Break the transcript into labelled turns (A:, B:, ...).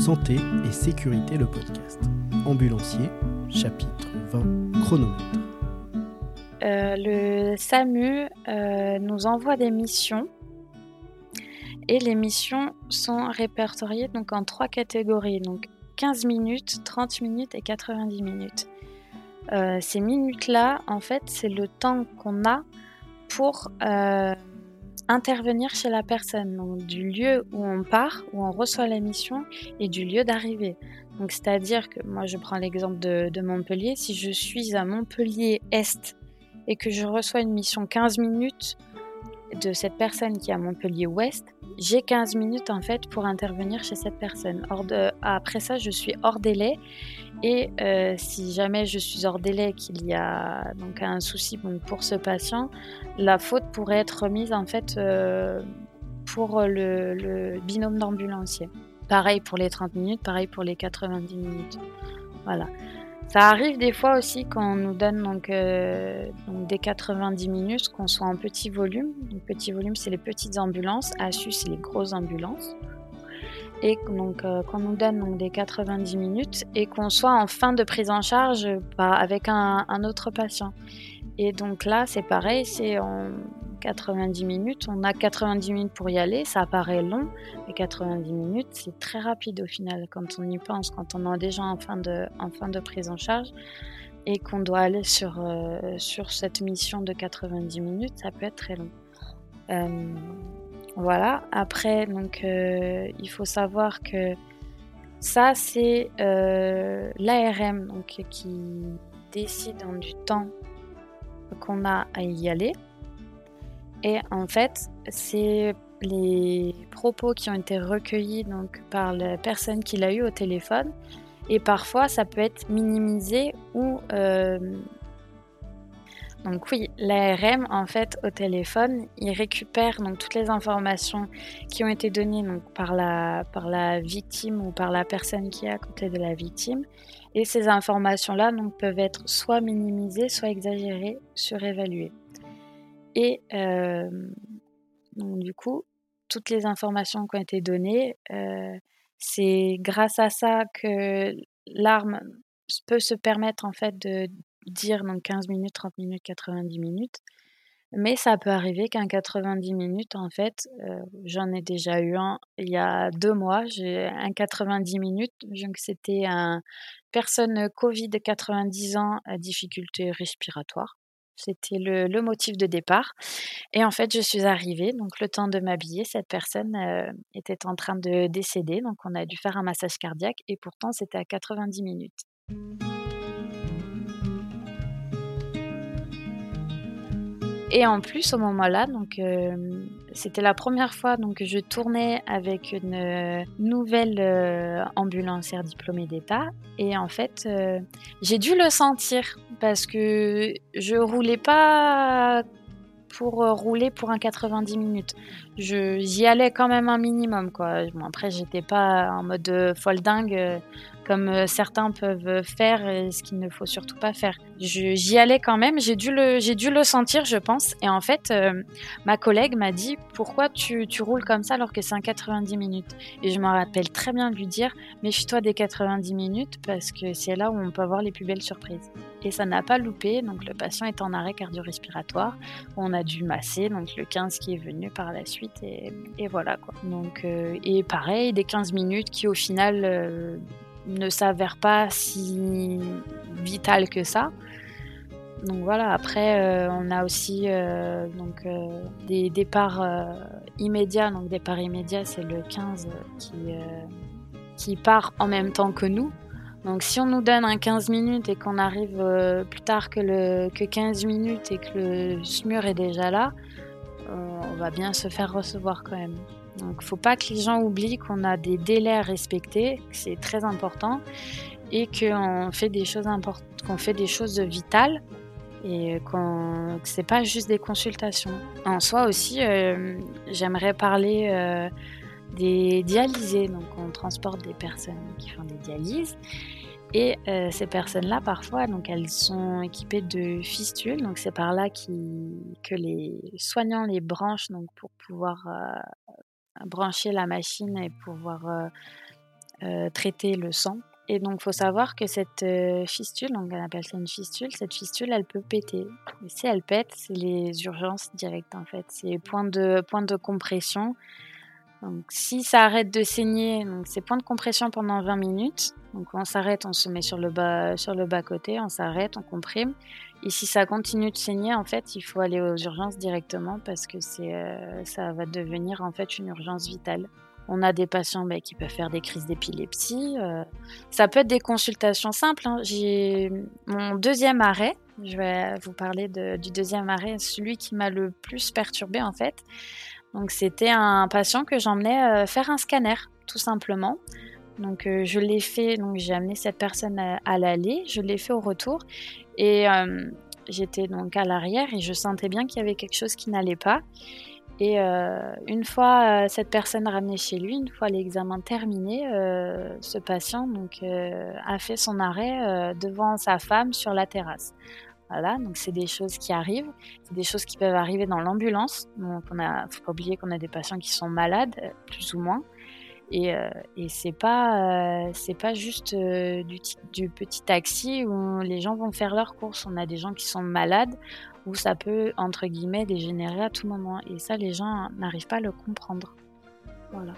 A: Santé et sécurité le podcast. Ambulancier, chapitre 20, chronomètre.
B: Euh, le SAMU euh, nous envoie des missions et les missions sont répertoriées donc en trois catégories, donc 15 minutes, 30 minutes et 90 minutes. Euh, ces minutes-là, en fait, c'est le temps qu'on a pour intervenir chez la personne, du lieu où on part, où on reçoit la mission, et du lieu d'arrivée. Donc c'est-à-dire que moi je prends l'exemple de, Montpellier, si je suis à Montpellier Est et que je reçois une mission 15 minutes de cette personne qui est à Montpellier Ouest, j'ai 15 minutes en fait pour intervenir chez cette personne. après ça, je suis hors délai et euh, si jamais je suis hors délai, qu'il y a donc un souci pour ce patient, la faute pourrait être remise en fait euh, pour le, binôme d'ambulancier. Pareil pour les 30 minutes, pareil pour les 90 minutes. Voilà. Ça arrive des fois aussi quand on nous donne donc, euh, des 90 minutes, qu'on soit en petit volume. Petit volume, c'est les petites ambulances. ASU, c'est les grosses ambulances et donc euh, qu'on nous donne donc, des 90 minutes et qu'on soit en fin de prise en charge bah, avec un, autre patient. Et donc là, c'est pareil, c'est en 90 minutes. On a 90 minutes pour y aller, ça paraît long, mais 90 minutes, c'est très rapide au final quand on y pense, quand on est déjà en fin de, en fin de prise en charge et qu'on doit aller sur, euh, sur cette mission de 90 minutes, ça peut être très long. Euh, voilà. Après, donc, euh, il faut savoir que ça, c'est euh, l'ARM qui décide du temps qu'on a à y aller. Et en fait, c'est les propos qui ont été recueillis par la personne qui l'a eu au téléphone. Et parfois, ça peut être minimisé ou euh, donc oui, l'ARM, en fait, au téléphone, il récupère donc toutes les informations qui ont été données par, la, par la victime ou par la personne qui est à côté de la victime. Et ces informations-là donc, peuvent être soit minimisées, soit exagérées, surévaluées. Et euh, donc, du coup, toutes les informations qui ont été données, euh, c'est grâce à ça que l'arme peut se permettre en fait de dire donc 15 minutes, 30 minutes, 90 minutes. Mais ça peut arriver qu'un 90 minutes, en fait, j'en ai déjà eu un il y a deux mois. J'ai un 90 minutes, donc c'était un personne Covid 90 ans à difficulté respiratoire. C'était le, le, motif de départ. Et en fait, je suis arrivée, donc le temps de m'habiller, cette personne était en train de décéder, donc on a dû faire un massage cardiaque et pourtant c'était à 90 minutes. Et en plus, au moment-là, donc euh, c'était la première fois donc, que je tournais avec une euh, nouvelle euh, ambulancière diplômée d'État. Et en fait, j'ai dû le sentir parce que je roulais pas pour rouler pour un 90 minutes. J'y allais quand même un minimum. Quoi. Bon, après, j'étais pas en mode folle dingue comme euh, certains peuvent faire ce qu'il ne faut surtout pas faire. J'y allais quand même, j'ai dû, le, dû le sentir, je pense. Et en fait, euh, ma collègue m'a dit Pourquoi tu, tu, roules comme ça alors que c'est un 90 minutes? Et je me rappelle très bien de lui dire Méfie-toi des 90 minutes parce que c'est là où on peut avoir les plus belles surprises. Et ça n'a pas loupé, donc le patient est en arrêt cardio-respiratoire. On a dû masser, donc le 15 qui est venu par la suite, et, et voilà quoi. Donc, euh, et pareil, des 15 minutes qui au final ne s'avère pas si vital que ça. Donc voilà, après euh, on a aussi euh, donc, euh, des départs immédiats. Donc départ immédiat, c'est le 15 qui, qui part en même temps que nous. Donc si on nous donne un 15 minutes et qu'on arrive plus tard que, le, que 15 minutes et que le SMUR est déjà là, va bien se faire recevoir quand même. Donc, faut pas que les gens oublient qu'on a des délais à respecter, c'est très important, et qu'on fait des choses qu'on fait des choses vitales et qu'on que c'est pas juste des consultations. En soi aussi, euh, j'aimerais parler euh, des dialysés. Donc, on transporte des personnes qui font des dialyses. Et euh, ces personnes-là, parfois, donc elles sont équipées de fistules. Donc c'est par là que les soignants les branchent donc pour pouvoir brancher la machine et pouvoir euh, traiter le sang. Et donc, il faut savoir que cette fistule, donc on appelle ça une fistule, cette fistule, elle peut péter. Et si elle pète, c'est les urgences directes en fait. C'est point de, point de compression. Donc, si ça arrête de saigner, c'est point de compression pendant 20 minutes. Donc, on s'arrête, on se met sur le bas, sur le bas côté, on s'arrête, on comprime. Et si ça continue de saigner, en fait, il faut aller aux urgences directement parce que c'est, euh, ça va devenir en fait une urgence vitale. On a des patients bah, qui peuvent faire des crises d'épilepsie. Euh, ça peut être des consultations simples. Hein. J'ai mon deuxième arrêt. Je vais vous parler du deuxième arrêt, celui qui m'a le plus perturbé en fait. Donc c'était un patient que j'emmenais euh, faire un scanner, tout simplement. Donc euh, je l'ai fait, donc j'ai amené cette personne à, l'aller, je l'ai fait au retour et euh, j'étais donc à l'arrière et je sentais bien qu'il y avait quelque chose qui n'allait pas. Et une fois cette personne ramenée chez lui, une fois l'examen terminé, ce patient a fait son arrêt devant sa femme sur la terrasse. Voilà, donc c'est des choses qui arrivent, c'est des choses qui peuvent arriver dans l'ambulance. Donc on a, faut pas oublier qu'on a des patients qui sont malades, euh, plus ou moins, et, euh, et c'est pas, euh, c'est pas juste du, du, petit taxi où les gens vont faire leurs courses. On a des gens qui sont malades où ça peut entre guillemets dégénérer à tout moment, et ça les gens n'arrivent pas à le comprendre. Voilà.